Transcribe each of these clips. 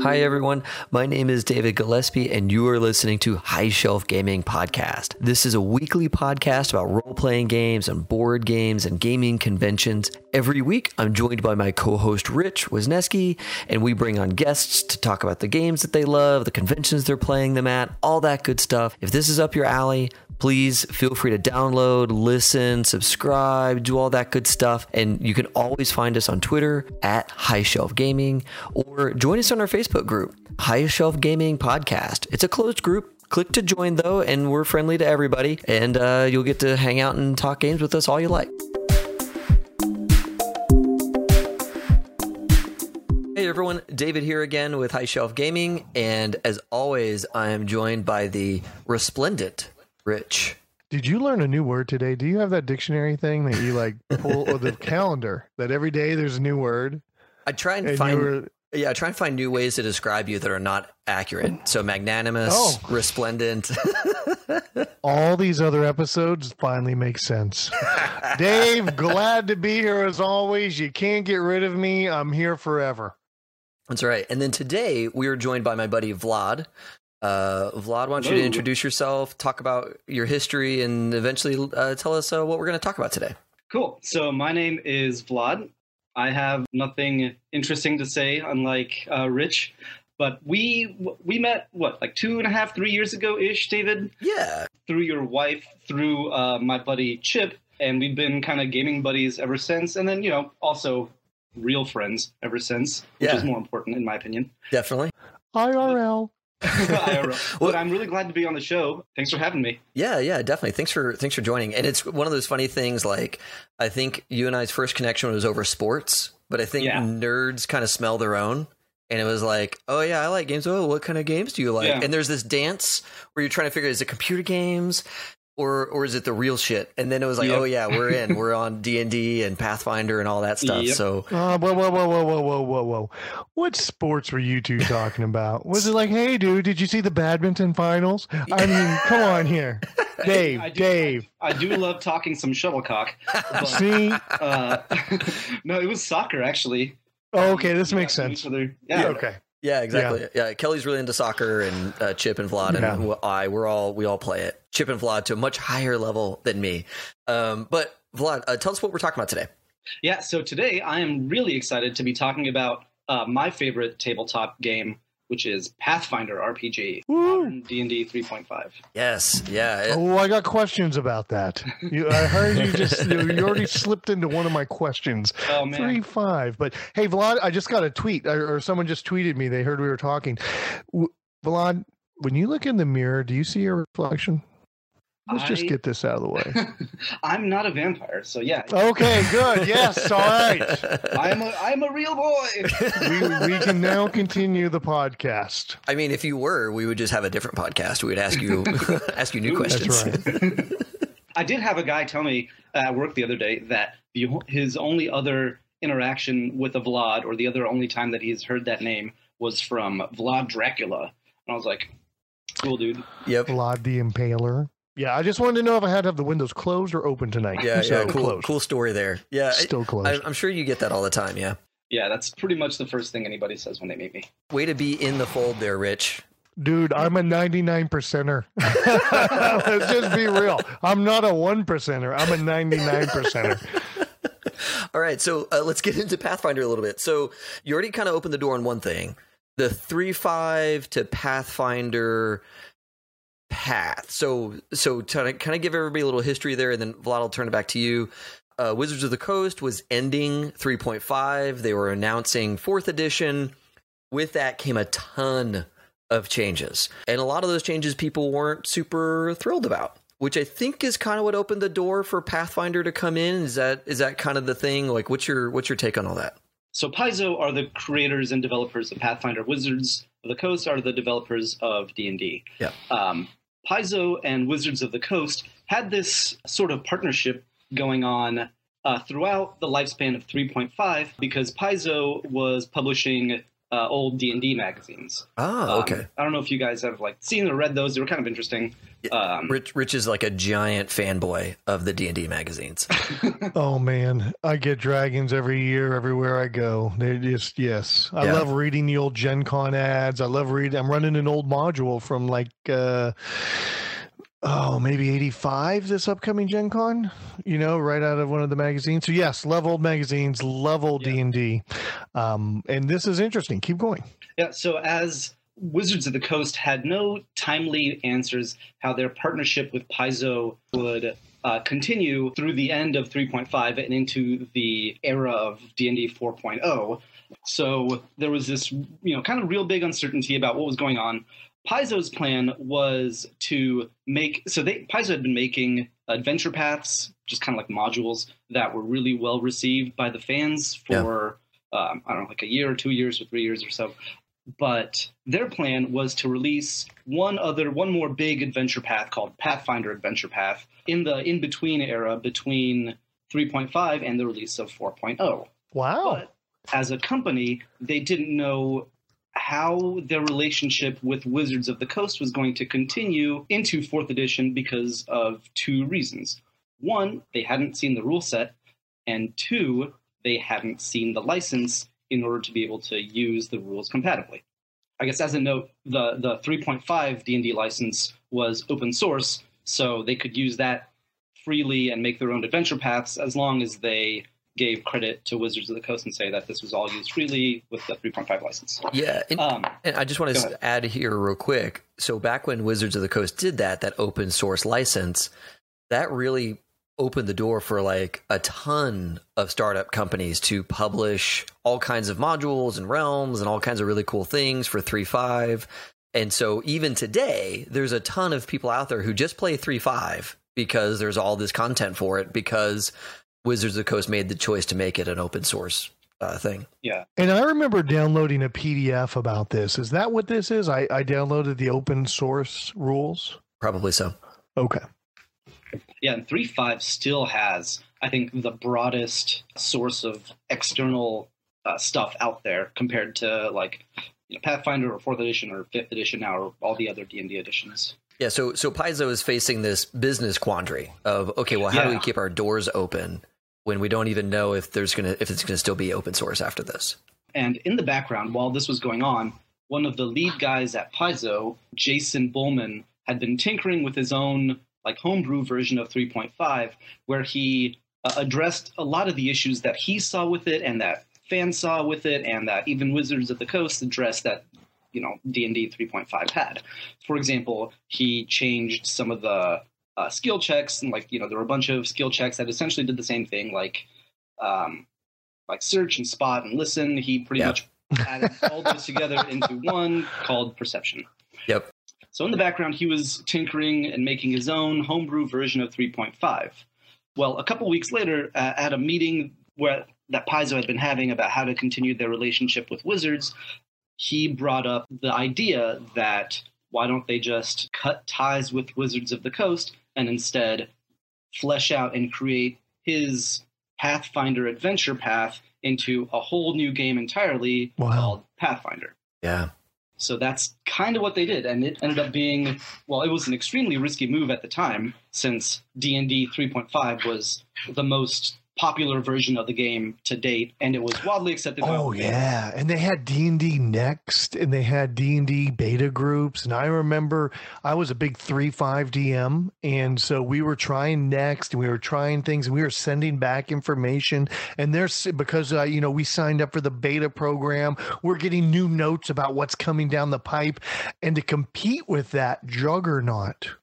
Hi, everyone. My name is David Gillespie, and you are listening to High Shelf Gaming Podcast. This is a weekly podcast about role playing games and board games and gaming conventions. Every week, I'm joined by my co host, Rich Wisneski, and we bring on guests to talk about the games that they love, the conventions they're playing them at, all that good stuff. If this is up your alley, please feel free to download, listen, subscribe, do all that good stuff. And you can always find us on Twitter at High Shelf Gaming or join us on our Facebook group, High Shelf Gaming Podcast. It's a closed group. Click to join though, and we're friendly to everybody. And uh, you'll get to hang out and talk games with us all you like. Hey everyone, David here again with High Shelf Gaming, and as always, I am joined by the resplendent Rich. Did you learn a new word today? Do you have that dictionary thing that you like pull or the calendar that every day there's a new word? I try and, and find were... yeah, I try and find new ways to describe you that are not accurate. So magnanimous, oh. resplendent. All these other episodes finally make sense. Dave, glad to be here as always. You can't get rid of me. I'm here forever. That's right. And then today we are joined by my buddy Vlad, uh, Vlad, why don't you to introduce yourself, talk about your history, and eventually uh, tell us uh, what we're going to talk about today. Cool. So my name is Vlad. I have nothing interesting to say, unlike uh, Rich. But we we met what like two and a half, three years ago ish, David. Yeah. Through your wife, through uh, my buddy Chip, and we've been kind of gaming buddies ever since. And then you know also real friends ever since, which yeah. is more important in my opinion. Definitely. IRL. but I'm really glad to be on the show. Thanks for having me. Yeah, yeah, definitely. Thanks for thanks for joining. And it's one of those funny things. Like I think you and I's first connection was over sports, but I think yeah. nerds kind of smell their own. And it was like, oh yeah, I like games. Oh, what kind of games do you like? Yeah. And there's this dance where you're trying to figure: is it computer games? Or or is it the real shit? And then it was like, yep. oh yeah, we're in, we're on D and D and Pathfinder and all that stuff. Yep. So, uh, whoa, whoa, whoa, whoa, whoa, whoa, whoa, whoa! What sports were you two talking about? Was it like, hey, dude, did you see the badminton finals? I mean, come on here, Dave, I do, Dave. I, I, do love talking some shuttlecock. But, see, uh, no, it was soccer actually. Oh, okay, this makes sense. Yeah. yeah. Okay. Yeah, exactly. Yeah. yeah. Kelly's really into soccer, and uh, Chip and Vlad and yeah. I, we're all we all play it. Chip and Vlad to a much higher level than me. Um, but Vlad, uh, tell us what we're talking about today. Yeah, so today I am really excited to be talking about uh, my favorite tabletop game, which is Pathfinder RPG, D and D three point five. Yes, yeah. Oh, I got questions about that. You, I heard you just you, you, already slipped into one of my questions. Oh man, three five. But hey, Vlad, I just got a tweet, or, or someone just tweeted me. They heard we were talking. Vlad, when you look in the mirror, do you see your reflection? Let's I, just get this out of the way. I'm not a vampire, so yeah. Okay, good. Yes, all right. I'm a I'm a real boy. we we can now continue the podcast. I mean, if you were, we would just have a different podcast. We would ask you ask you new questions. That's right. I did have a guy tell me at work the other day that the, his only other interaction with a Vlad, or the other only time that he's heard that name, was from Vlad Dracula. And I was like, cool, dude. Yep. Vlad the Impaler. Yeah, I just wanted to know if I had to have the windows closed or open tonight. Yeah, so, yeah, cool, closed. cool story there. Yeah, still closed. I, I'm sure you get that all the time. Yeah. Yeah, that's pretty much the first thing anybody says when they meet me. Way to be in the fold there, Rich. Dude, I'm a 99 percenter. Let's just be real. I'm not a one percenter. I'm a 99 percenter. All right, so uh, let's get into Pathfinder a little bit. So you already kind of opened the door on one thing. The three five to Pathfinder path. So so to kind of give everybody a little history there, and then Vlad I'll turn it back to you. Uh, Wizards of the Coast was ending 3.5. They were announcing fourth edition. With that came a ton of changes, and a lot of those changes people weren't super thrilled about. Which I think is kind of what opened the door for Pathfinder to come in. Is that is that kind of the thing? Like, what's your what's your take on all that? So Paizo are the creators and developers of Pathfinder. Wizards of the Coast are the developers of D and D. Yeah. Um, Paizo and Wizards of the Coast had this sort of partnership going on uh, throughout the lifespan of 3.5 because Paizo was publishing uh, old D and D magazines. Oh, Um, okay. I don't know if you guys have like seen or read those. They were kind of interesting. Um, Rich, Rich is like a giant fanboy of the D and D magazines. Oh man, I get dragons every year, everywhere I go. They just yes, I Yeah. love reading the old Gen Con ads. I love reading. I'm running an old module from like uh, oh maybe '85 this upcoming Gen Con. You know, right out of one of the magazines. So yes, love old magazines, love old Yeah. D and D. Um, and this is interesting. Keep going. Yeah, so as Wizards of the Coast had no timely answers how their partnership with Paizo would uh, continue through the end of 3.5 and into the era of D&D 4.0. So there was this, you know, kind of real big uncertainty about what was going on. Paizo's plan was to make so they Paizo had been making adventure paths, just kind of like modules that were really well received by the fans for um, I don't know, like a year or two years or three years or so. But their plan was to release one other, one more big adventure path called Pathfinder Adventure Path in the in between era between 3.5 and the release of 4.0. Wow. But as a company, they didn't know how their relationship with Wizards of the Coast was going to continue into fourth edition because of two reasons. One, they hadn't seen the rule set, and two, they hadn't seen the license in order to be able to use the rules compatibly. I guess as a note, the the 3.5 D&D license was open source, so they could use that freely and make their own adventure paths as long as they gave credit to Wizards of the Coast and say that this was all used freely with the 3.5 license. Yeah, and, Um, and I just want to add here real quick. So back when Wizards of the Coast did that, that open source license, that really opened the door for like a ton of startup companies to publish all kinds of modules and realms and all kinds of really cool things for 3.5. And so even today, there's a ton of people out there who just play 3.5 because there's all this content for it because Wizards of the Coast made the choice to make it an open source uh, thing. yeah. And I remember downloading a PDF about this. Is that what this is? I, I downloaded the open source rules. Probably so. Okay. Yeah, and 3.5 still has, I think, the broadest source of external uh, stuff out there compared to like you know, Pathfinder or fourth edition or fifth edition now or all the other D&D editions. Yeah, so so Paizo is facing this business quandary of okay, well, how do we keep our doors open when we don't even know if there's gonna if it's gonna still be open source after this? And in the background, while this was going on, one of the lead guys at Paizo, Jason Bulmahn, had been tinkering with his own like homebrew version of 3.5, where he uh, addressed a lot of the issues that he saw with it, and that fans saw with it, and that even Wizards of the Coast addressed that you know D&D 3.5 had. For example, he changed some of the uh, skill checks, and like you know there were a bunch of skill checks that essentially did the same thing, like um, like search and spot and listen. He pretty Yeah. much added all those together into one called perception. Yep. So in the background, he was tinkering and making his own homebrew version of 3.5. Well, a couple weeks later, uh, at a meeting where that Paizo had been having about how to continue their relationship with Wizards, he brought up the idea that why don't they just cut ties with Wizards of the Coast and instead flesh out and create his Pathfinder adventure path into a whole new game entirely Wow. called Pathfinder. Yeah. So that's kind of what they did, and it ended up being well. It was an extremely risky move at the time, since D and D 3.5 was the most popular version of the game to date, and it was widely accepted. Oh yeah, and they had D and D Next, and they had D and D beta groups, and I remember I was a big three five DM, and so we were trying Next, and we were trying things, and we were sending back information, and there's because uh, you know we signed up for the beta program, we're getting new notes about what's coming down the pipe, and to compete with that juggernaut.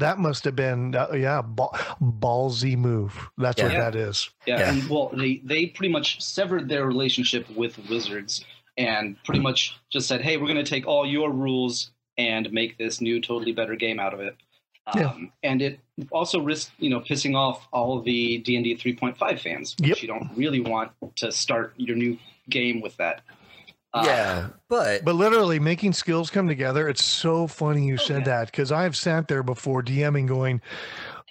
That must have been, uh, yeah, ba- ballsy move. That's what that is. Yeah, Yeah. and well, they they pretty much severed their relationship with Wizards and pretty much just said, "Hey, we're going to take all your rules and make this new, totally better game out of it." Yeah. Um, and it also risked, you know, pissing off all the D and D 3.5 fans, which Yep. you don't really want to start your new game with that. Uh, yeah, but But literally making skills come together. It's so funny you Oh, said yeah. that because I've sat there before DMing going,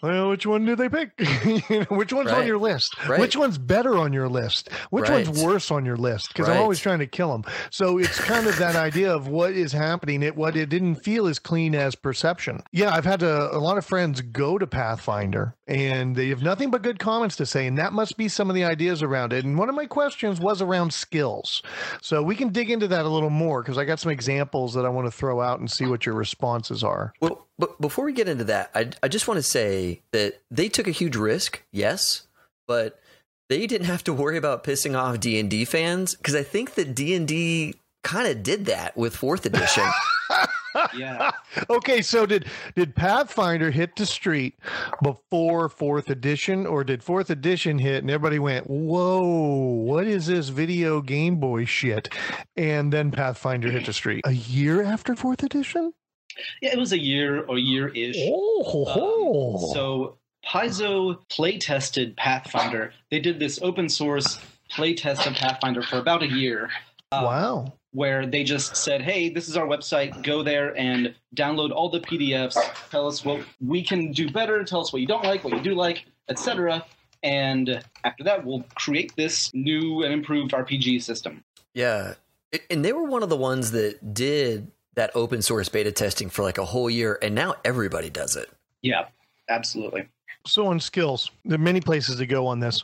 Well, which one do they pick? You know, which one's on your list? Right. Which one's better on your list? Which Right. one's worse on your list? Because I'm always trying to kill them. So it's kind of that idea of what is happening. It what it didn't feel as clean as perception. Yeah, I've had a, a lot of friends go to Pathfinder, and they have nothing but good comments to say, and that must be some of the ideas around it. And one of my questions was around skills, so we can dig into that a little more because I got some examples that I want to throw out and see what your responses are. Well, but before we get into that, I, I just want to say that they took a huge risk, yes, but they didn't have to worry about pissing off D and D fans because I think that D and D kind of did that with fourth edition. Yeah. Okay, so did did Pathfinder hit the street before fourth edition, or did fourth edition hit and everybody went, "Whoa, what is this video Game Boy shit?" And then Pathfinder hit the street a year after fourth edition. Yeah, it was a year or year-ish. Oh, ho, ho. Um, so Paizo play tested Pathfinder. They did this open source play test of Pathfinder for about a year. um, wow. Where they just said, "Hey, this is our website. Go there and download all the PDFs. Tell us what we can do better. Tell us what you don't like, what you do like, etc." And after that, we'll create this new and improved RPG system. yeah, and they were one of the ones that did that open source beta testing for like a whole year, and now everybody does it. Yeah, absolutely. So on skills, there are many places to go on this.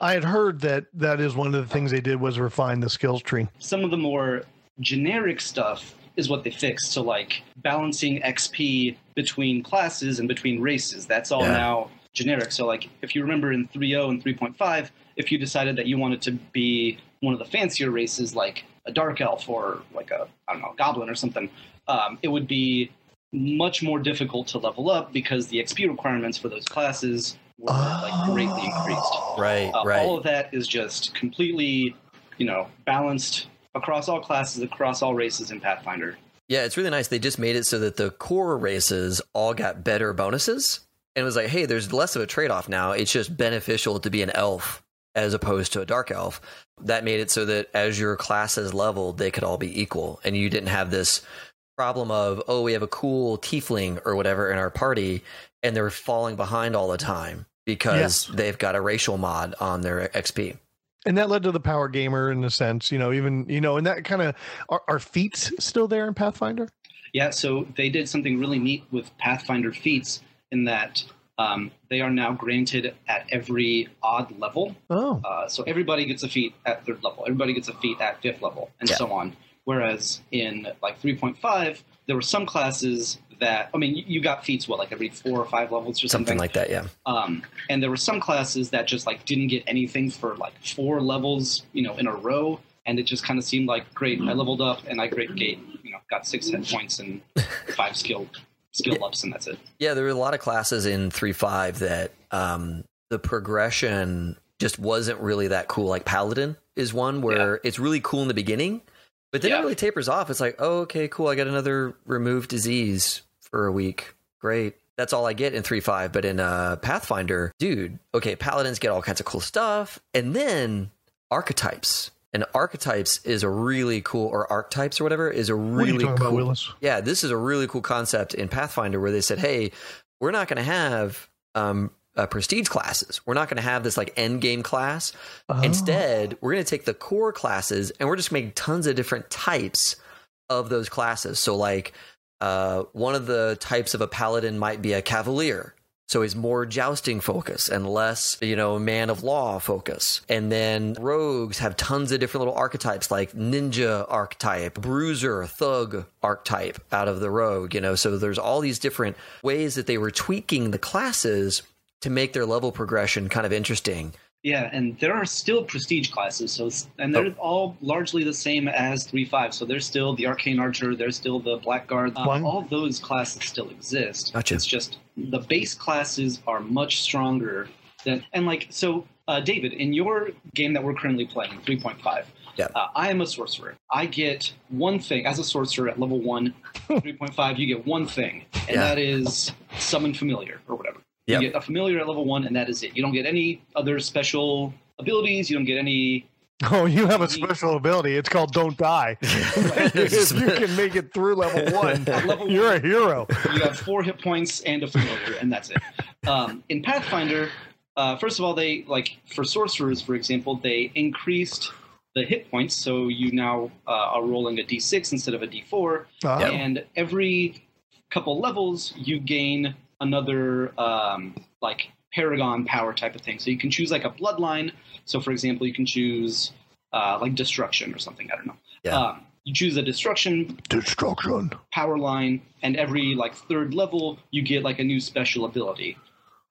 I had heard that that is one of the things they did was refine the skills tree. some of the more generic stuff is what they fixed. So like balancing XP between classes and between races, that's all Yeah. now generic. So like if you remember in 3.0 and 3.5, if you decided that you wanted to be one of the fancier races like a dark elf or like a I don't know, goblin or something, um, it would be much more difficult to level up because the XP requirements for those classes were like greatly increased. Right, Uh, right. All of that is just completely, you know, balanced across all classes, across all races in Pathfinder. Yeah, it's really nice. They just made it so that the core races all got better bonuses. And it was like, hey, there's less of a trade off now. It's just beneficial to be an elf as opposed to a dark elf. That made it so that as your classes leveled, they could all be equal. And you didn't have this problem of, oh, we have a cool tiefling or whatever in our party, and they're falling behind all the time because they've got a racial mod on their XP. And that led to the power gamer in a sense, you know, even, you know, and that kind of, are, are feats still there in Pathfinder? Yeah, so they did something really neat with Pathfinder feats in that um, they are now granted at every odd level. Oh, Uh, so everybody gets a feat at third level, everybody gets a feat at fifth level, and Yeah. so on. Whereas in like 3.5, there were some classes that, I mean, you- got feats, what, like every four or five levels or Something something? like that, yeah. Um, and there were some classes that just like didn't get anything for like four levels, you know, in a row, and it just kind of seemed like great. I leveled up and I great gate, you know, got six hit points and five skill skill ups, and that's it. Yeah, there were a lot of classes in three five that um, the progression just wasn't really that cool. Like Paladin is one where it's really cool in the beginning, but then Yeah. it really tapers off. It's like, oh, okay, cool. I got another remove disease for a week. Great. That's all I get in three five. But in uh, Pathfinder, dude, okay, Paladins get all kinds of cool stuff, and then archetypes. And archetypes is a really cool, or archetypes or whatever, is a what really talking cool about, yeah, this is a really cool concept in Pathfinder where they said, hey, we're not going to have um, uh, prestige classes. We're not going to have this like end game class. Oh. Instead, we're going to take the core classes and we're just making tons of different types of those classes. So, like, uh, one of the types of a paladin might be a cavalier. So he's more jousting focus and less, you know, man of law focus. And then rogues have tons of different little archetypes like ninja archetype, bruiser, thug archetype out of the rogue, you know. So there's all these different ways that they were tweaking the classes to make their level progression kind of interesting. Yeah, and there are still prestige classes, so and they're all largely the same as three five. So there's still the arcane archer, there's still the blackguard. Um, all those classes still exist. Gotcha. It's just the base classes are much stronger than and like so. Uh, David, in your game that we're currently playing, three point five. Yeah. Uh, I am a sorcerer. I get one thing as a sorcerer at level one, three point five. You get one thing, and Yeah. that is summon familiar or whatever. Yep. You get a familiar at level one, and that is it. You don't get any other special abilities. You don't get any Oh, you have a special ability. It's called Don't Die. if you can make it through level one, level you're a hero. You have four hit points and a familiar, and that's it. Um, in Pathfinder, uh, first of all, they like for sorcerers, for example, they increased the hit points, so you now uh, are rolling a d6 instead of a d4, Uh, and every couple levels you gain another um, like paragon power type of thing. So you can choose like a bloodline. So for example, you can choose uh, like destruction or something. I don't know. Yeah. Um, you choose a destruction Destruction. power line, and every like third level you get like a new special ability.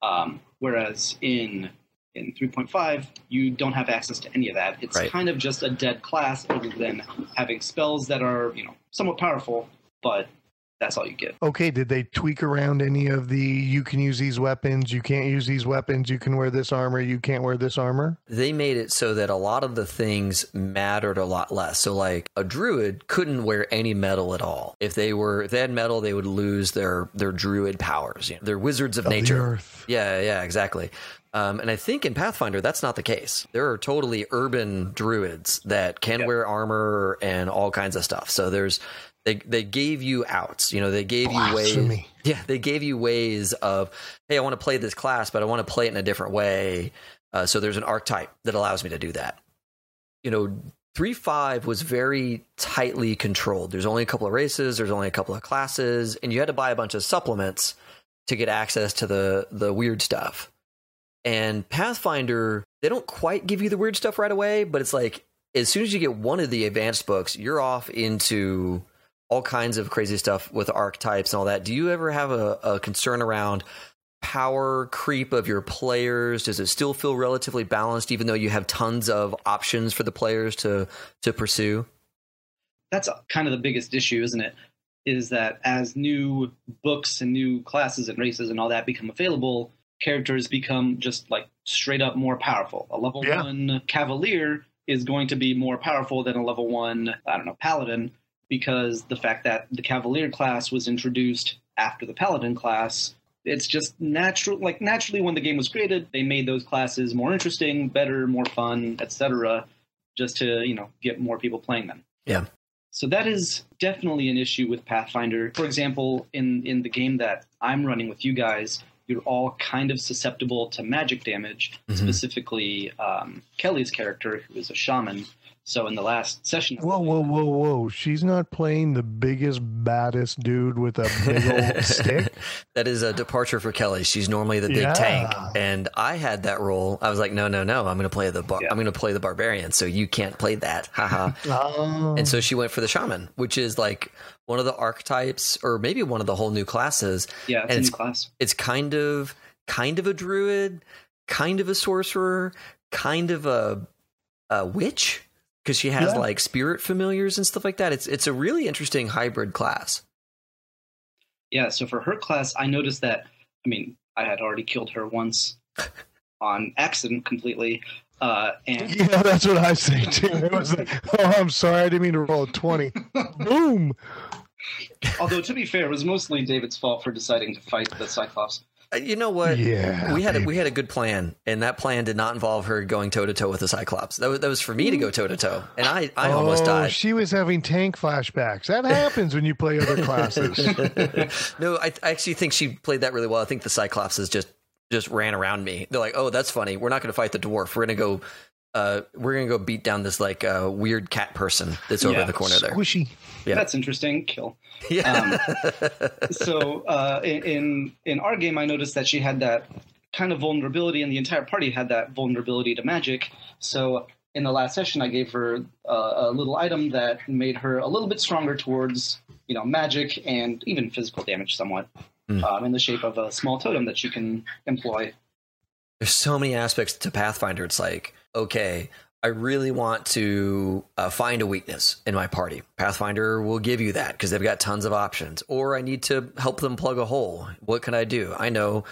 Um, whereas in in 3.5 you don't have access to any of that. It's Right. kind of just a dead class, other than having spells that are you know somewhat powerful, but that's all you get. Okay, did they tweak around any of the you can use these weapons, you can't use these weapons, you can wear this armor, you can't wear this armor? they made it so that a lot of the things mattered a lot less. So like a druid couldn't wear any metal at all. If they were if they had metal, they would lose their their druid powers. You know, they're wizards of, Of the nature. earth. Yeah, yeah, exactly. Um, and I think in Pathfinder that's not the case. There are totally urban druids that can Yeah. wear armor and all kinds of stuff. So there's they they gave you outs. You know, they gave you ways. Yeah, they gave you ways of, hey, I want to play this class, but I want to play it in a different way. Uh, so there's an archetype that allows me to do that. You know, three five was very tightly controlled. There's only a couple of races. There's only a couple of classes, and you had to buy a bunch of supplements to get access to the the weird stuff. And Pathfinder, they don't quite give you the weird stuff right away, but it's like as soon as you get one of the advanced books, you're off into all kinds of crazy stuff with archetypes and all that. Do you ever have a, a concern around power creep of your players? Does it still feel relatively balanced, even though you have tons of options for the players to to pursue? That's kind of the biggest issue, isn't it? Is that as new books and new classes and races and all that become available, characters become just like straight up more powerful. A level Yeah. one cavalier is going to be more powerful than a level one, I don't know, paladin, because the fact that the cavalier class was introduced after the paladin class, it's just natural. Like naturally, when the game was created, they made those classes more interesting, better, more fun, etc., just to you know get more people playing them. Yeah. So that is definitely an issue with Pathfinder. For example, in in the game that I'm running with you guys, you're all kind of susceptible to magic damage. Mhm. Specifically, um, Kelly's character, who is a shaman. So in the last session, Whoa, whoa, whoa, whoa. She's not playing the biggest, baddest dude with a big old stick. that is a departure for Kelly. She's normally the big Yeah. tank, and I had that role. I was like, no, no, no. I'm going to play the bar- Yeah. I'm going to play the barbarian, so you can't play that. Haha. Oh. And so she went for the shaman, which is like one of the archetypes, or maybe one of the whole new classes. yeah, it's and a new it's- class. It's kind of, kind of a druid, kind of a sorcerer, kind of a, a witch, because she has Yeah. like spirit familiars and stuff like that. It's it's a really interesting hybrid class. Yeah, so for her class, I noticed that. I mean, I had already killed her once on accident completely, uh, and yeah, that's what I say too. It was like, oh, I'm sorry, I didn't mean to roll a 20. Boom. although to be fair, it was mostly David's fault for deciding to fight the Cyclops. Uh, You know what? Yeah. we had a, we had a good plan, and that plan did not involve her going toe to toe with the Cyclops. That was, that was for me to go toe to toe, and I, I almost oh, died. She was having tank flashbacks. That happens when you play other classes. no, I, I actually think she played that really well. I think the Cyclopses just just ran around me. They're like, "Oh, that's funny. We're not going to fight the dwarf. We're going to go, uh, we're going to go beat down this like uh, weird cat person that's over Yeah. in the corner there." Squishy. Yeah. That's interesting. Kill. Yeah, So uh, in- in in our game, I noticed that she had that kind of vulnerability, and the entire party had that vulnerability to magic. So in the last session, I gave her uh, a little item that made her a little bit stronger towards you know magic and even physical damage, somewhat, Hmm. um, in the shape of a small totem that she can employ. There's so many aspects to Pathfinder. It's like, okay, I really want to uh, find a weakness in my party. Pathfinder will give you that because they've got tons of options. Or I need to help them plug a hole. What can I do? I know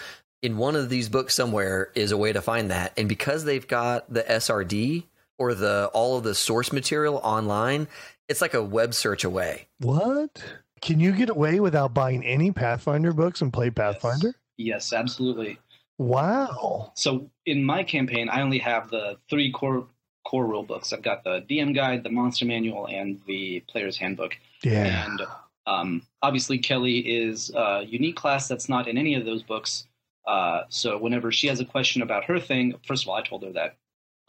in one of these books somewhere is a way to find that. And because they've got the SRD or the all of the source material online, it's like a web search away. What? Can you get away without buying any Pathfinder books and play Pathfinder? Yes, absolutely. Wow. So in my campaign, I only have the three core core rule books. I've got the DM guide, the monster manual, and the player's handbook. Yeah. And um, obviously, Kelly is a unique class that's not in any of those books. Uh, so whenever she has a question about her thing, first of all, I told her that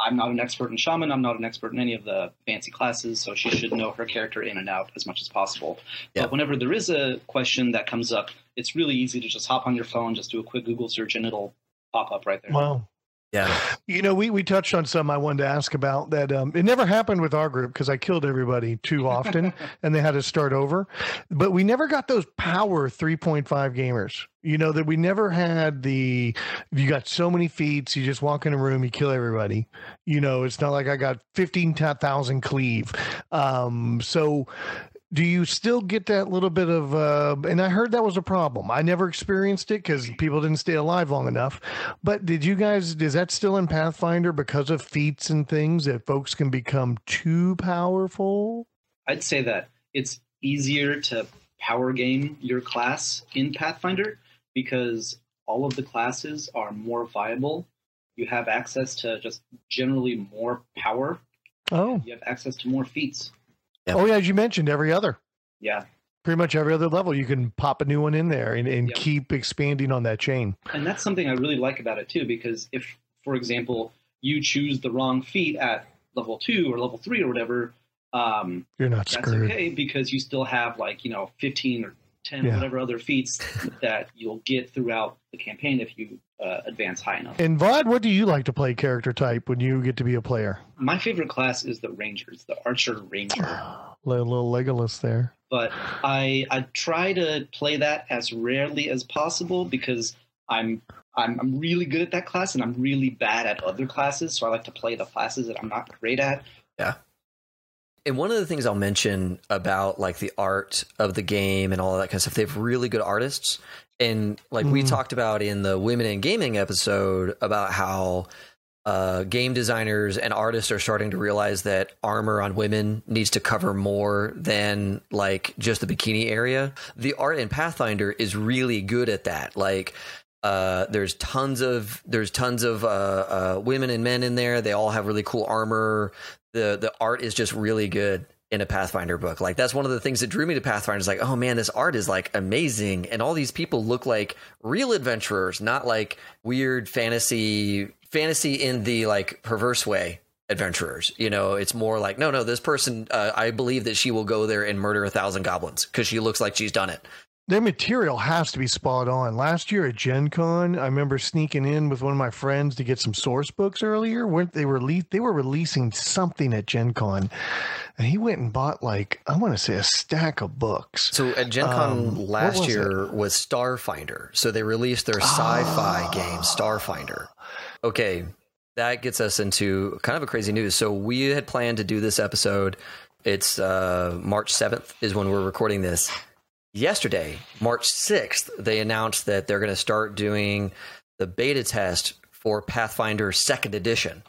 I'm not an expert in shaman. I'm not an expert in any of the fancy classes, so she should know her character in and out as much as possible. Yeah. But whenever there is a question that comes up, it's really easy to just hop on your phone, just do a quick Google search, and it'll pop up right there. Wow. Yeah. You know, we, we touched on some I wanted to ask about that. Um, it never happened with our group because I killed everybody too often and they had to start over. But we never got those power 3.5 gamers. You know, that we never had the, you got so many feats, you just walk in a room, you kill everybody. You know, it's not like I got 15,000 cleave. Um, so do you still get that little bit of uh, and i heard that was a problem i never experienced it because people didn't stay alive long enough but did you guys is that still in pathfinder because of feats and things that folks can become too powerful I'd say that it's easier to power game your class in Pathfinder because all of the classes are more viable. You have access to just generally more power. oh You have access to more feats. Yep. oh yeah as you mentioned every other Yeah. pretty much every other level you can pop a new one in there and, and Yep. keep expanding on that chain And that's something I really like about it too, because if, for example, you choose the wrong feat at level two or level three or whatever, um, you're not that's screwed okay because you still have like, you know, 15 or 10 Yeah. whatever other feats that you'll get throughout the campaign if you uh, advance high enough. and Vlad, what do you like to play character type when you get to be a player? My favorite class is the Rangers, the Archer Ranger. Little, little Legolas there. But I I try to play that as rarely as possible because I'm I'm I'm really good at that class and I'm really bad at other classes. So I like to play the classes that I'm not great at. And one of the things I'll mention about like the art of the game and all that kind of stuff, they have really good artists. And like we Mm. talked about in the Women in Gaming episode about how uh, game designers and artists are starting to realize that armor on women needs to cover more than like just the bikini area. The art in Pathfinder is really good at that. Like, uh, there's tons of there's tons of uh, uh, women and men in there. They all have really cool armor. The The art is just really good in a Pathfinder book. Like that's one of the things that drew me to Pathfinder. Is like, oh man, this art is like amazing, and all these people look like real adventurers, not like weird fantasy fantasy in the like perverse way adventurers you know it's more like no no this person uh, i believe that she will go there and murder a thousand goblins because she looks like she's done it Their material has to be spot on. Last year at Gen Con, I remember sneaking in with one of my friends to get some source books earlier. Weren't they released? They were releasing something at Gen Con, and he went and bought like I want to say a stack of books. so at gen con Um, last was year was starfinder so they released their sci-fi Ah. game starfinder okay that gets us into kind of a crazy news so we had planned to do this episode it's uh, march 7th is when we're recording this yesterday march 6th they announced that they're going to start doing the beta test for pathfinder second edition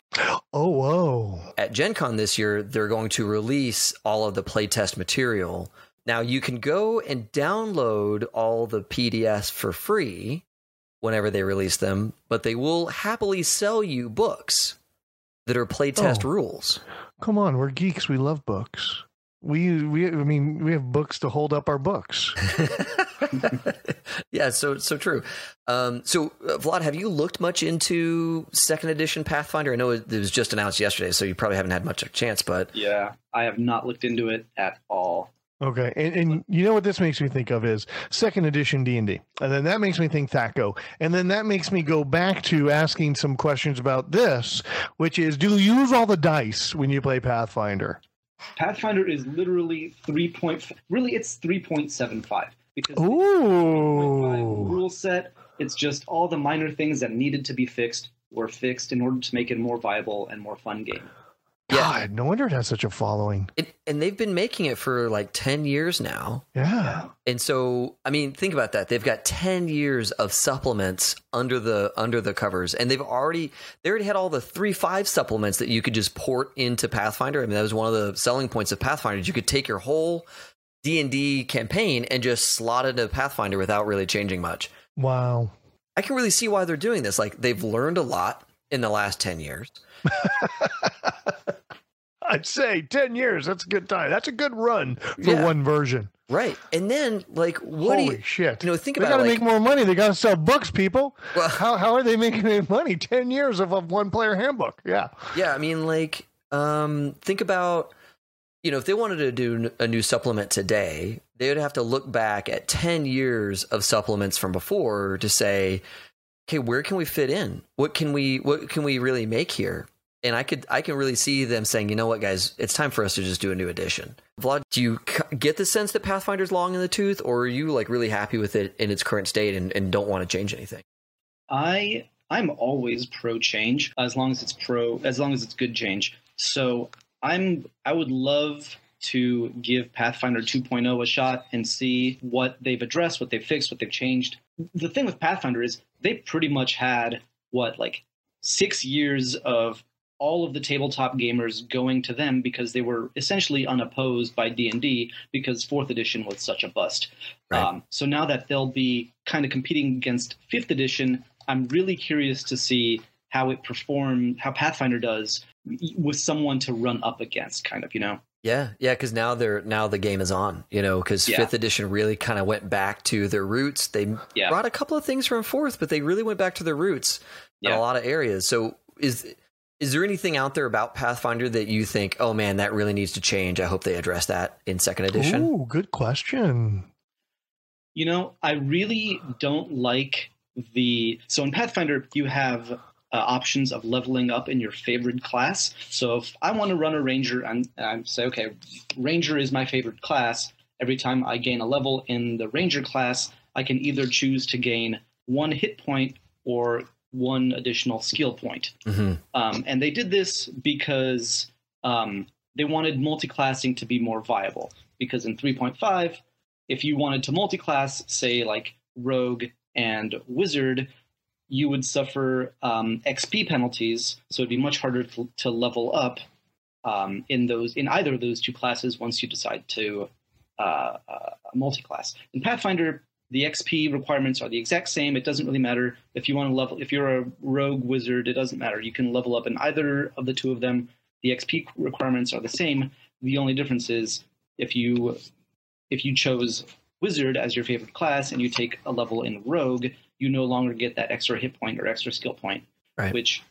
Oh, whoa! at gen con this year they're going to release all of the playtest material now you can go and download all the pdfs for free whenever they release them but they will happily sell you books that are playtest Oh. rules Come on, we're geeks. We love books. We we I mean we have books to hold up our books. yeah so so true um, so uh, vlad have you looked much into second edition pathfinder i know it, it was just announced yesterday so you probably haven't had much of a chance but Yeah, I have not looked into it at all. Okay, and, and you know what this makes me think of is second edition D and D, and then that makes me think Thaco, and then that makes me go back to asking some questions about this, which is, do you use all the dice when you play Pathfinder? Pathfinder is literally three point. Really, it's three point seven five because Ooh, rule set. It's just all the minor things that needed to be fixed were fixed in order to make it a more viable and more fun game. God, no wonder it has such a following. it, and they've been making it for like 10 years now Yeah, And so, I mean, think about that. They've got 10 years of supplements under the under the covers and they've already they already had all the 3-5 supplements that you could just port into Pathfinder. I mean, that was one of the selling points of Pathfinder. You could take your whole D&D campaign and just slot it into Pathfinder without really changing much. wow. I can really see why they're doing this. Like they've learned a lot in the last 10 years. I'd say 10 years. That's a good time. That's a good run for Yeah. one version. Right. And then, like, what Holy do you, shit. you know, think they about They got to like, make more money. They got to sell books, people. Well- how, how are they making any money? 10 years of a one player handbook. Yeah. Yeah, I mean, like, um, think about, you know, if they wanted to do a new supplement today, they would have to look back at 10 years of supplements from before to say, okay, where can we fit in? What can we, what can we really make here? And I could, I can really see them saying, you know what, guys, it's time for us to just do a new edition. Vlad, do you get the sense that Pathfinder's long in the tooth, or are you like really happy with it in its current state and, and don't want to change anything? I I'm always pro change as long as it's pro as long as it's good change. So I'm I would love to give Pathfinder 2.0 a shot and see what they've addressed, what they've fixed, what they've changed. The thing with Pathfinder is they pretty much had what like 6 years of all of the tabletop gamers going to them because they were essentially unopposed by D&D because 4th edition was such a bust. Right. Um, so now that they'll be kind of competing against 5th edition, I'm really curious to see how it perform, how Pathfinder does with someone to run up against, kind of, you know? Yeah, yeah, because now they're now the game is on, you know, because Yeah. fifth edition really kind of went back to their roots. They Yeah. brought a couple of things from fourth, but they really went back to their roots in a lot of areas. So is is there anything out there about Pathfinder that you think, oh man, that really needs to change? I hope they address that in second edition. Ooh, good question. You know, I really don't like the. So in Pathfinder, you have uh, options of leveling up in your favorite class. So if I want to run a ranger and I say, okay, ranger is my favorite class. Every time I gain a level in the ranger class, I can either choose to gain one hit point or one additional skill point. hmm Um, and they did this because um, they wanted multiclassing to be more viable. Because in 3.5, if you wanted to multiclass, say like rogue and wizard, you would suffer um, XP penalties. So it'd be much harder to, to level up um, in those in either of those two classes once you decide to uh, uh, multiclass. In Pathfinder, the XP requirements are the exact same. It doesn't really matter if you want to level. If you're a rogue wizard, it doesn't matter. You can level up in either of the two of them. The XP requirements are the same. The only difference is if you if you chose wizard as your favorite class and you take a level in rogue, you no longer get that extra hit point or extra skill point. Right. Which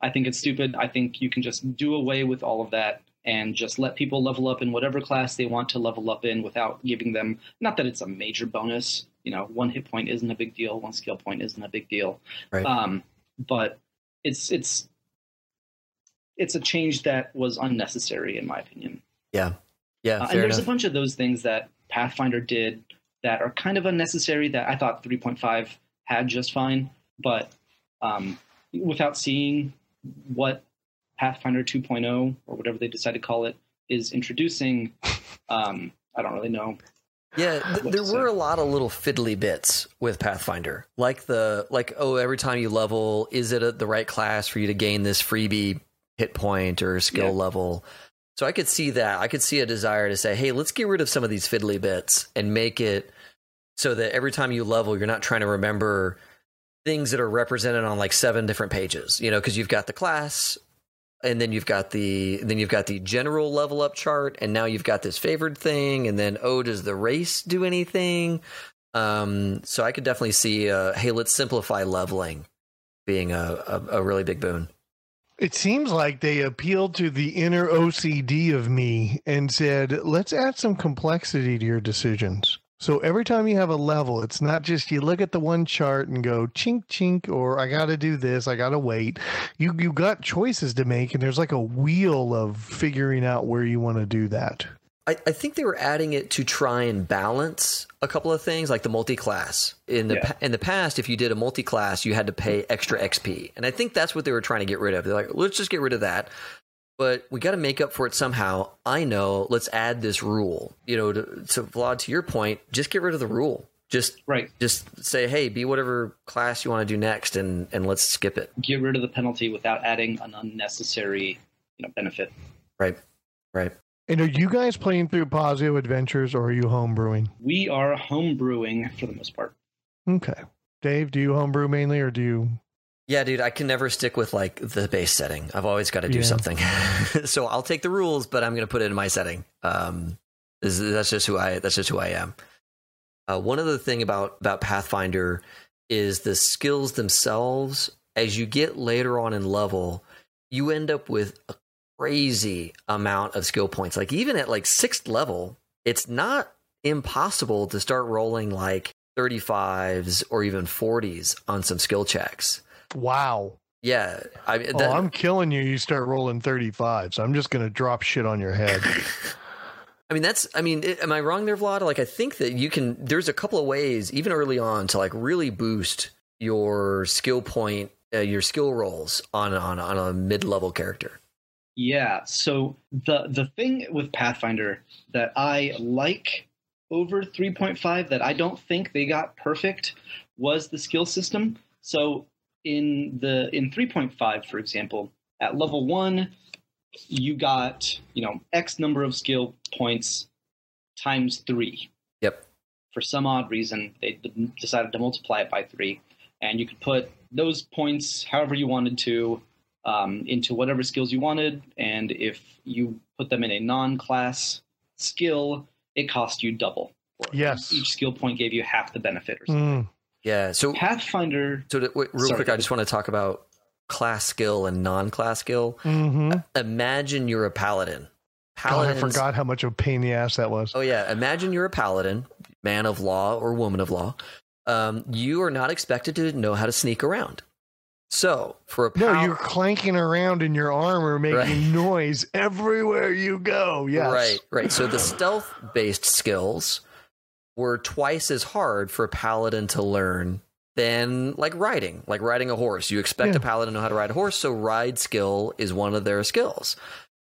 I think it's stupid. I think you can just do away with all of that and just let people level up in whatever class they want to level up in without giving them not that it's a major bonus. You know, one hit point isn't a big deal, one skill point isn't a big deal. Right. Um, but it's it's it's a change that was unnecessary in my opinion. Yeah, yeah, Uh, and there's enough. a bunch of those things that Pathfinder did that are kind of unnecessary that I thought 3.5 had just fine, but um, without seeing what Pathfinder 2.0 or whatever they decide to call it is introducing, um, I don't really know. Yeah, th- there were say. a lot of little fiddly bits with Pathfinder, like the like oh, every time you level, is it a, the right class for you to gain this freebie hit point or skill Yeah. level? So I could see that. I could see a desire to say, hey, let's get rid of some of these fiddly bits and make it so that every time you level, you're not trying to remember things that are represented on like seven different pages. You know, because you've got the class, and then you've got the then you've got the general level up chart and now you've got this favored thing and then oh does the race do anything um so i could definitely see uh hey let's simplify leveling being a, a, a really big boon It seems like they appealed to the inner OCD of me and said, let's add some complexity to your decisions. So every time you have a level, it's not just you look at the one chart and go chink chink or I got to do this, I got to wait. You you got choices to make and there's like a wheel of figuring out where you want to do that. I, I think they were adding it to try and balance a couple of things like the multi-class in the Yeah. in the past if you did a multi-class you had to pay extra xp and i think that's what they were trying to get rid of they're like let's just get rid of that but we got to make up for it somehow i know let's add this rule you know to, to vlad to your point just get rid of the rule just Right. just say hey be whatever class you want to do next and and let's skip it Get rid of the penalty without adding an unnecessary you know, benefit. right right And are you guys playing through Paizo Adventures or are you homebrewing? We are homebrewing for the most part. Okay. Dave, do you homebrew mainly or do you Yeah, dude, I can never stick with like the base setting. I've always got to do Yeah. something. so I'll take the rules, but I'm going to put it in my setting. Um, is- that's just who I. That's just who I am. Uh, one other thing about about Pathfinder is the skills themselves. As you get later on in level, you end up with a crazy amount of skill points. Like even at like sixth level, it's not impossible to start rolling like 35s or even 40s on some skill checks. Wow. Yeah, I mean, Oh, that- I'm killing you. You start rolling 35s. I'm just going to drop shit on your head. I mean, that's. I mean, it, am I wrong there, Vlad? Like, I think that you can. There's a couple of ways, even early on, to like really boost your skill point, uh, your skill rolls on on on a mid level character. Yeah. So the the thing with Pathfinder that I like over 3.5 that I don't think they got perfect was the skill system. So in the in 3.5, for example, at level one, you got you know X number of skill points times three. Yep. For some odd reason, they decided to multiply it by three, and you could put those points however you wanted to um, into whatever skills you wanted. And if you put them in a non-class skill, it cost you double. Yes. Each skill point gave you half the benefit or something. Mm, Yeah. So, Pathfinder. so to, wait, real Sorry, quick, I just want to talk about class skill and non class skill. hmm Imagine you're a paladin. God, I forgot how much of a pain in the ass that was. Oh yeah, imagine you're a paladin, man of law or woman of law. Um, you are not expected to know how to sneak around. So for a paladin. No, you're clanking around in your armor, making Right. noise everywhere you go. Yes. right, right. So the stealth-based skills were twice as hard for a paladin to learn than like riding, like riding a horse. You expect Yeah. a paladin to know how to ride a horse, so ride skill is one of their skills.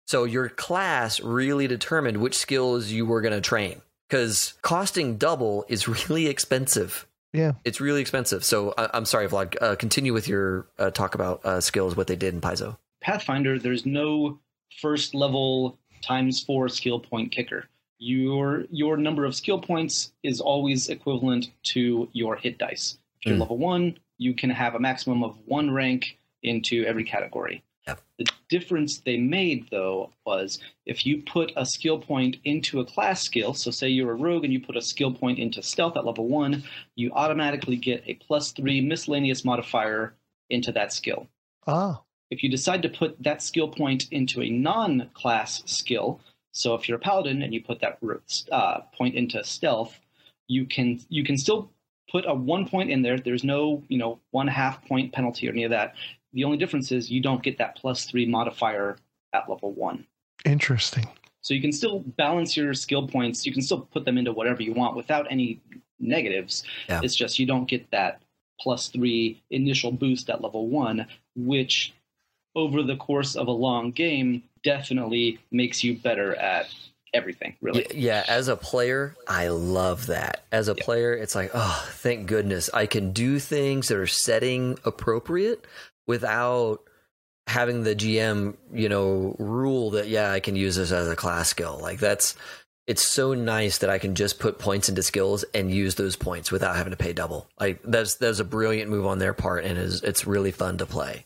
So your class really determined which skills you were going to train because costing double is really expensive. Yeah. It's really expensive. So I, I'm sorry, Vlad. Uh, continue with your uh, talk about uh, skills, what they did in Paizo. Pathfinder, there's no first level times four skill point kicker. Your your number of skill points is always equivalent to your hit dice. If you're Mm. level one, you can have a maximum of one rank into every category. Yep. The difference they made though was if you put a skill point into a class skill, so say you're a rogue and you put a skill point into stealth at level one, you automatically get a plus three miscellaneous modifier into that skill Ah. if you decide to put that skill point into a non-class skill, so if you're a paladin and you put that uh, point into stealth, you can you can still put a one point in there. There's no you know one half point penalty or any of that. The only difference is you don't get that plus three modifier at level one. Interesting. So you can still balance your skill points. You can still put them into whatever you want without any negatives. Yeah. It's just you don't get that plus three initial boost at level one, which over the course of a long game definitely makes you better at everything, really. Yeah, as a player, I love that. As a Yeah. player, it's like, oh, thank goodness I can do things that are setting appropriate without having the GM, you know, rule that yeah, I can use this as a class skill. Like that's it's so nice that I can just put points into skills and use those points without having to pay double. Like that's that's a brilliant move on their part and is it's really fun to play.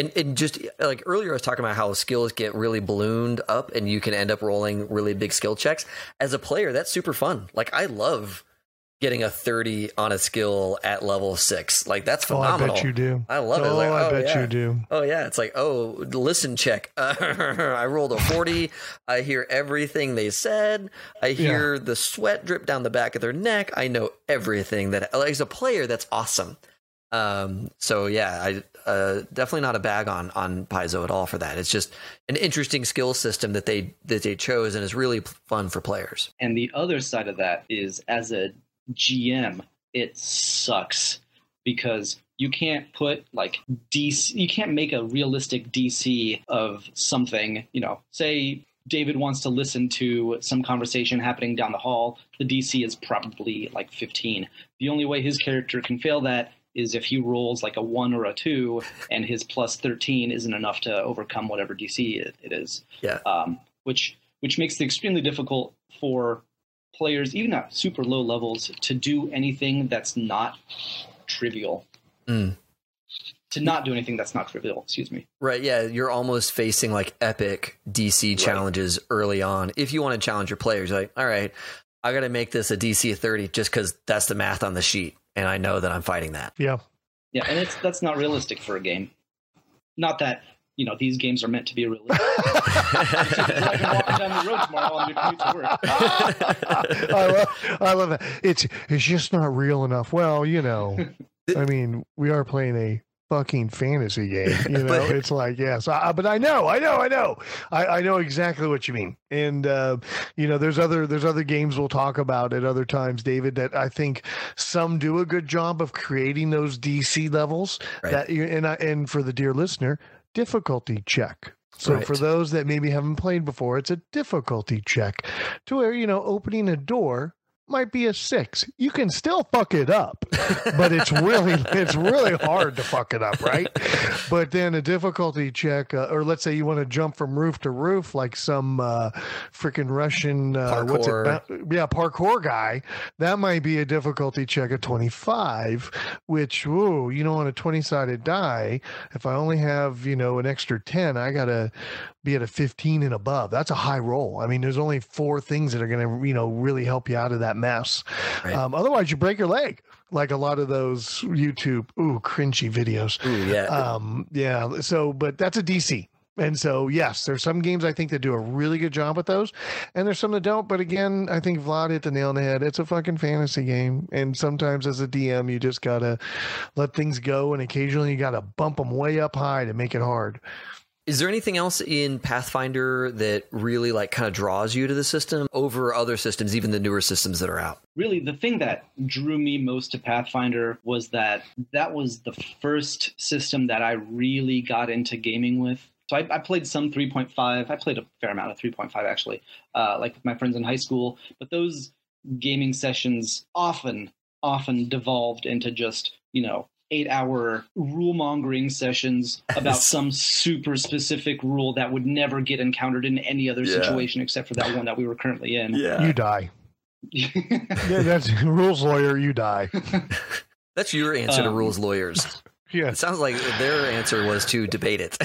And, and just like earlier, I was talking about how skills get really ballooned up and you can end up rolling really big skill checks. As a player, that's super fun. Like, I love getting a 30 on a skill at level six. Like, that's Oh, I phenomenal. bet you do. I love it. Oh, Like, I oh, bet yeah. you do. Oh yeah, it's like oh, listen, check. I rolled a forty. I hear everything they said. I hear the sweat drip down the back of their neck. I know everything that. Like, as a player, that's awesome. Um, so yeah, I uh, definitely not a bag on on Paizo at all for that. It's just an interesting skill system that they that they chose, and is really fun for players. And the other side of that is as a GM, it sucks because you can't put like DC, you can't make a realistic DC of something, you know, say David wants to listen to some conversation happening down the hall. The DC is probably like 15. The only way his character can fail that is if he rolls like a 1 or a 2 and his plus 13 isn't enough to overcome whatever DC it, it is Yeah. um, which which makes it extremely difficult for players, even at super low levels, to do anything that's not trivial. Mm. to not do anything that's not trivial. Excuse me. Right. Yeah. You're almost facing like epic DC challenges right. early on. If you want to challenge your players, like, all right, I got to make this a DC 30 just because that's the math on the sheet. And I know that I'm fighting that. Yeah. Yeah. And it's, that's not realistic for a game. Not that, you know, these games are meant to be realistic. I walk down the road tomorrow on your commute to work. I, love, I love that. It's, it's just not real enough. Well, you know, I mean, we are playing a fucking fantasy game. You know, but, it's like yes, I, but I know, I know, I know, I, I know exactly what you mean. And uh, you know, there's other there's other games we'll talk about at other times, David. That I think some do a good job of creating those DC levels. Right. That and I, and for the dear listener, difficulty check. So right. for those that maybe haven't played before, it's a difficulty check to where you know opening a door might be a six. You can still fuck it up, but it's really it's really hard to fuck it up, right? But then a difficulty check, uh, or let's say you want to jump from roof to roof like some uh, freaking Russian uh, what's it? Yeah, parkour guy. That might be a difficulty check of twenty five, which whoa, you know, on a twenty sided die, if I only have you know an extra ten, I gotta be at a 15 and above. That's a high roll. I mean, there's only four things that are going to, you know, really help you out of that mess. Right. Um, otherwise, you break your leg, like a lot of those YouTube, ooh, cringy videos. Ooh, yeah. Um, yeah. So, but that's a DC. And so, yes, there's some games I think that do a really good job with those, and there's some that don't. But again, I think Vlad hit the nail on the head. It's a fucking fantasy game, and sometimes as a DM, you just gotta let things go, and occasionally you gotta bump them way up high to make it hard. Is there anything else in Pathfinder that really like kind of draws you to the system over other systems, even the newer systems that are out? Really, the thing that drew me most to Pathfinder was that that was the first system that I really got into gaming with. So I, I played some 3.5. I played a fair amount of 3.5 actually, uh, like with my friends in high school. But those gaming sessions often, often devolved into just you know eight hour rule mongering sessions about some super specific rule that would never get encountered in any other yeah. situation except for that one that we were currently in. Yeah. You die. yeah, that's rules lawyer, you die. That's your answer um, to rules lawyers. Yeah. It sounds like their answer was to debate it.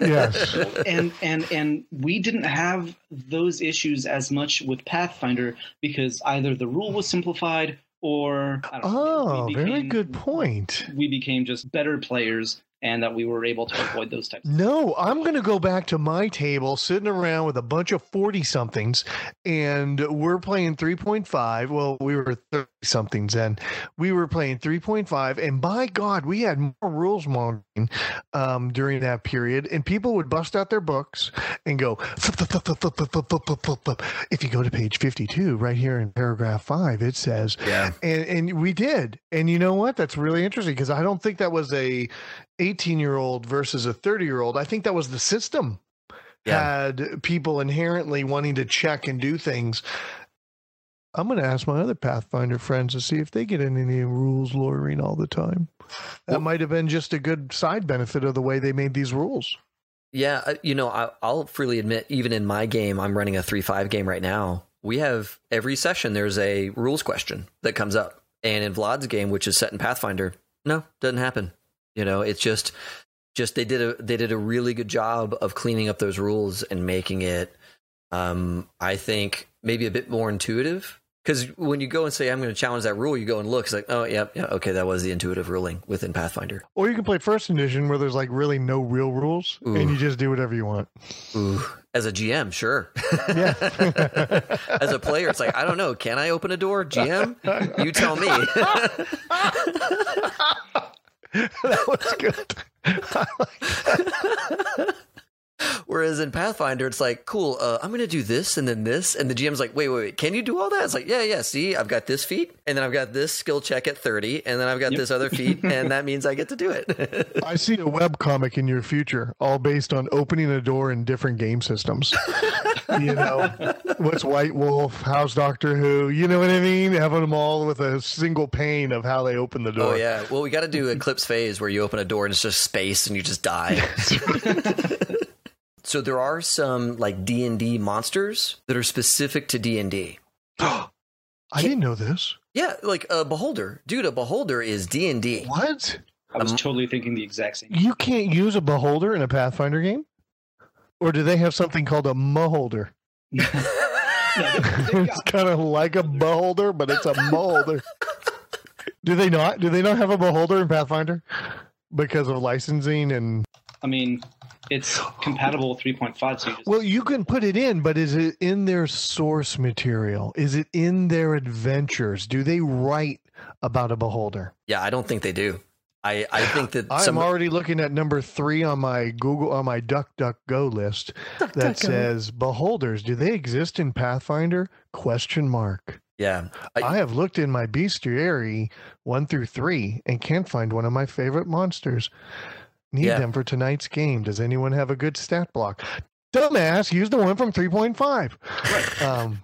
yes. And and and we didn't have those issues as much with Pathfinder because either the rule was simplified or oh, became, very good point. We became just better players and that we were able to avoid those types. No, I'm going to go back to my table, sitting around with a bunch of 40 somethings, and we're playing 3.5. Well, we were 30 somethings then. We were playing 3.5, and by God, we had more rules mongering um, during that period, and people would bust out their books and go, if you go to page 52, right here in paragraph five, it says, yeah. And, and we did. And you know what? That's really interesting because I don't think that was a 18 year old versus a 30 year old. I think that was the system yeah. had people inherently wanting to check and do things. I'm going to ask my other Pathfinder friends to see if they get any rules lawyering all the time. That well, might have been just a good side benefit of the way they made these rules. Yeah, uh, you know, I, will freely admit, even in my game, I'm running a three-five game right now. We have every session there's a rules question that comes up, and in Vlad's game, which is set in Pathfinder, no, doesn't happen. You know, it's just just they did a they did a really good job of cleaning up those rules and making it um I think maybe a bit more intuitive because when you go and say I'm going to challenge that rule, you go and look. It's like, oh yeah, yeah, okay, that was the intuitive ruling within Pathfinder. Or you can play first edition where there's like really no real rules Ooh. and you just do whatever you want. Ooh. As a GM, sure. Yeah. As a player, it's like I don't know. Can I open a door, GM? You tell me. that was good. Like that. Whereas in Pathfinder, it's like, cool, uh, I'm going to do this and then this. And the GM's like, wait, wait, wait, can you do all that? It's like, yeah, yeah, see, I've got this feat and then I've got this skill check at 30 and then I've got yep. this other feat and that means I get to do it. I see a web comic in your future, all based on opening a door in different game systems. You know, what's White Wolf? How's Doctor Who? You know what I mean? Having them all with a single pane of how they open the door. Oh yeah. Well, we got to do Eclipse Phase where you open a door and it's just space and you just die. so there are some like D and D monsters that are specific to D and D. I didn't know this. Yeah, like a beholder, dude. A beholder is D and D. What? I was Um, totally thinking the exact same. You can't use a beholder in a Pathfinder game? Or do they have something called a beholder? No, they- they've it's got- kind of like a beholder, but it's a beholder. do they not? Do they not have a beholder in Pathfinder because of licensing and? I mean, it's compatible with 3.5, so you just Well, you can put it in, but is it in their source material? Is it in their adventures? Do they write about a beholder? yeah, I don't think they do. I, I think that I'm some already looking at number three on my Google on my DuckDuckGo list that says beholders. Do they exist in Pathfinder? Question mark. yeah. I- I have looked in my bestiary one through three and can't find one of my favorite monsters. Need Yeah. them for tonight's game. Does anyone have a good stat block? Dumbass, use the one from 3.5. Right. Um,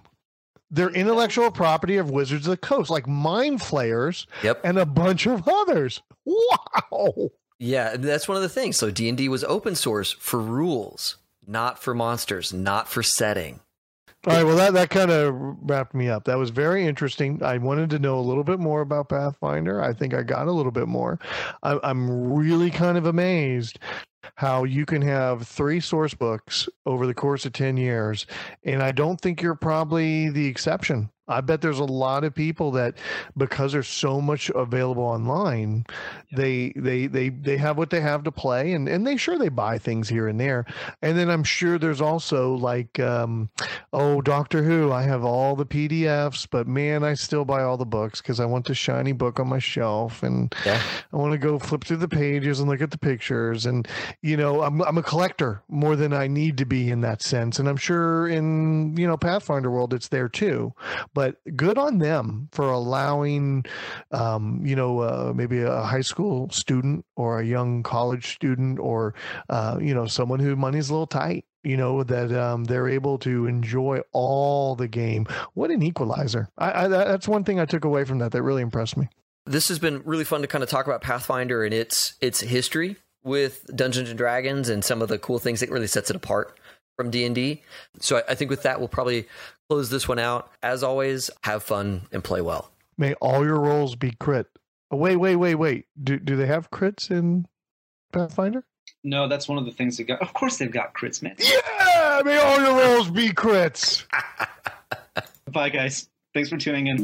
they're intellectual property of Wizards of the Coast, like Mind Flayers Yep. and a bunch of others. Wow. Yeah, that's one of the things. So D and D was open source for rules, not for monsters, not for setting. All right, well, that, that kind of wrapped me up. That was very interesting. I wanted to know a little bit more about Pathfinder. I think I got a little bit more. I, I'm really kind of amazed how you can have three source books over the course of 10 years. And I don't think you're probably the exception. I bet there's a lot of people that, because there's so much available online, they they they they have what they have to play, and and they sure they buy things here and there. And then I'm sure there's also like, um, oh, Doctor Who. I have all the PDFs, but man, I still buy all the books because I want the shiny book on my shelf, and Yeah. I want to go flip through the pages and look at the pictures. And you know, I'm I'm a collector more than I need to be in that sense. And I'm sure in you know Pathfinder world it's there too. But good on them for allowing, um, you know, uh, maybe a high school student or a young college student or uh, you know someone who money's a little tight. You know that um, they're able to enjoy all the game. What an equalizer! I, I, that's one thing I took away from that that really impressed me. This has been really fun to kind of talk about Pathfinder and its its history with Dungeons and Dragons and some of the cool things that really sets it apart from D and D. So I, I think with that we'll probably close this one out. As always, have fun and play well. May all your rolls be crit. Oh, wait, wait, wait, wait. Do do they have crits in Pathfinder? No, that's one of the things they got. Of course, they've got crits, man. Yeah, may all your rolls be crits. Bye, guys. Thanks for tuning in.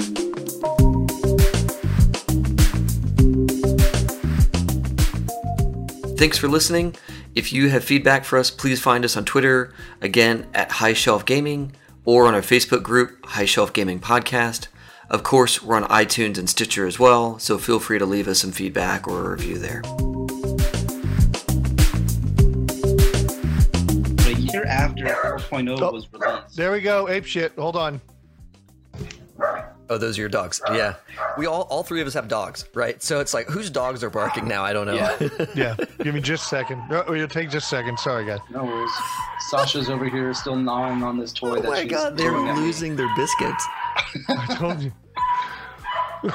Thanks for listening. If you have feedback for us, please find us on Twitter, again at High Shelf Gaming, or on our Facebook group, High Shelf Gaming Podcast. Of course, we're on iTunes and Stitcher as well, so feel free to leave us some feedback or a review there. A year after 4.0 Oh. was released. There we go. Ape shit. Hold on. Oh, those are your dogs. Yeah, we all all three of us have dogs, right? So it's like, whose dogs are barking now? I don't know. Yeah. Yeah, give me just a second. Oh, you'll take just a second. Sorry, guys. No worries. Sasha's over here still gnawing on this toy oh that my she's god, they're throwing at losing their biscuits. I told you.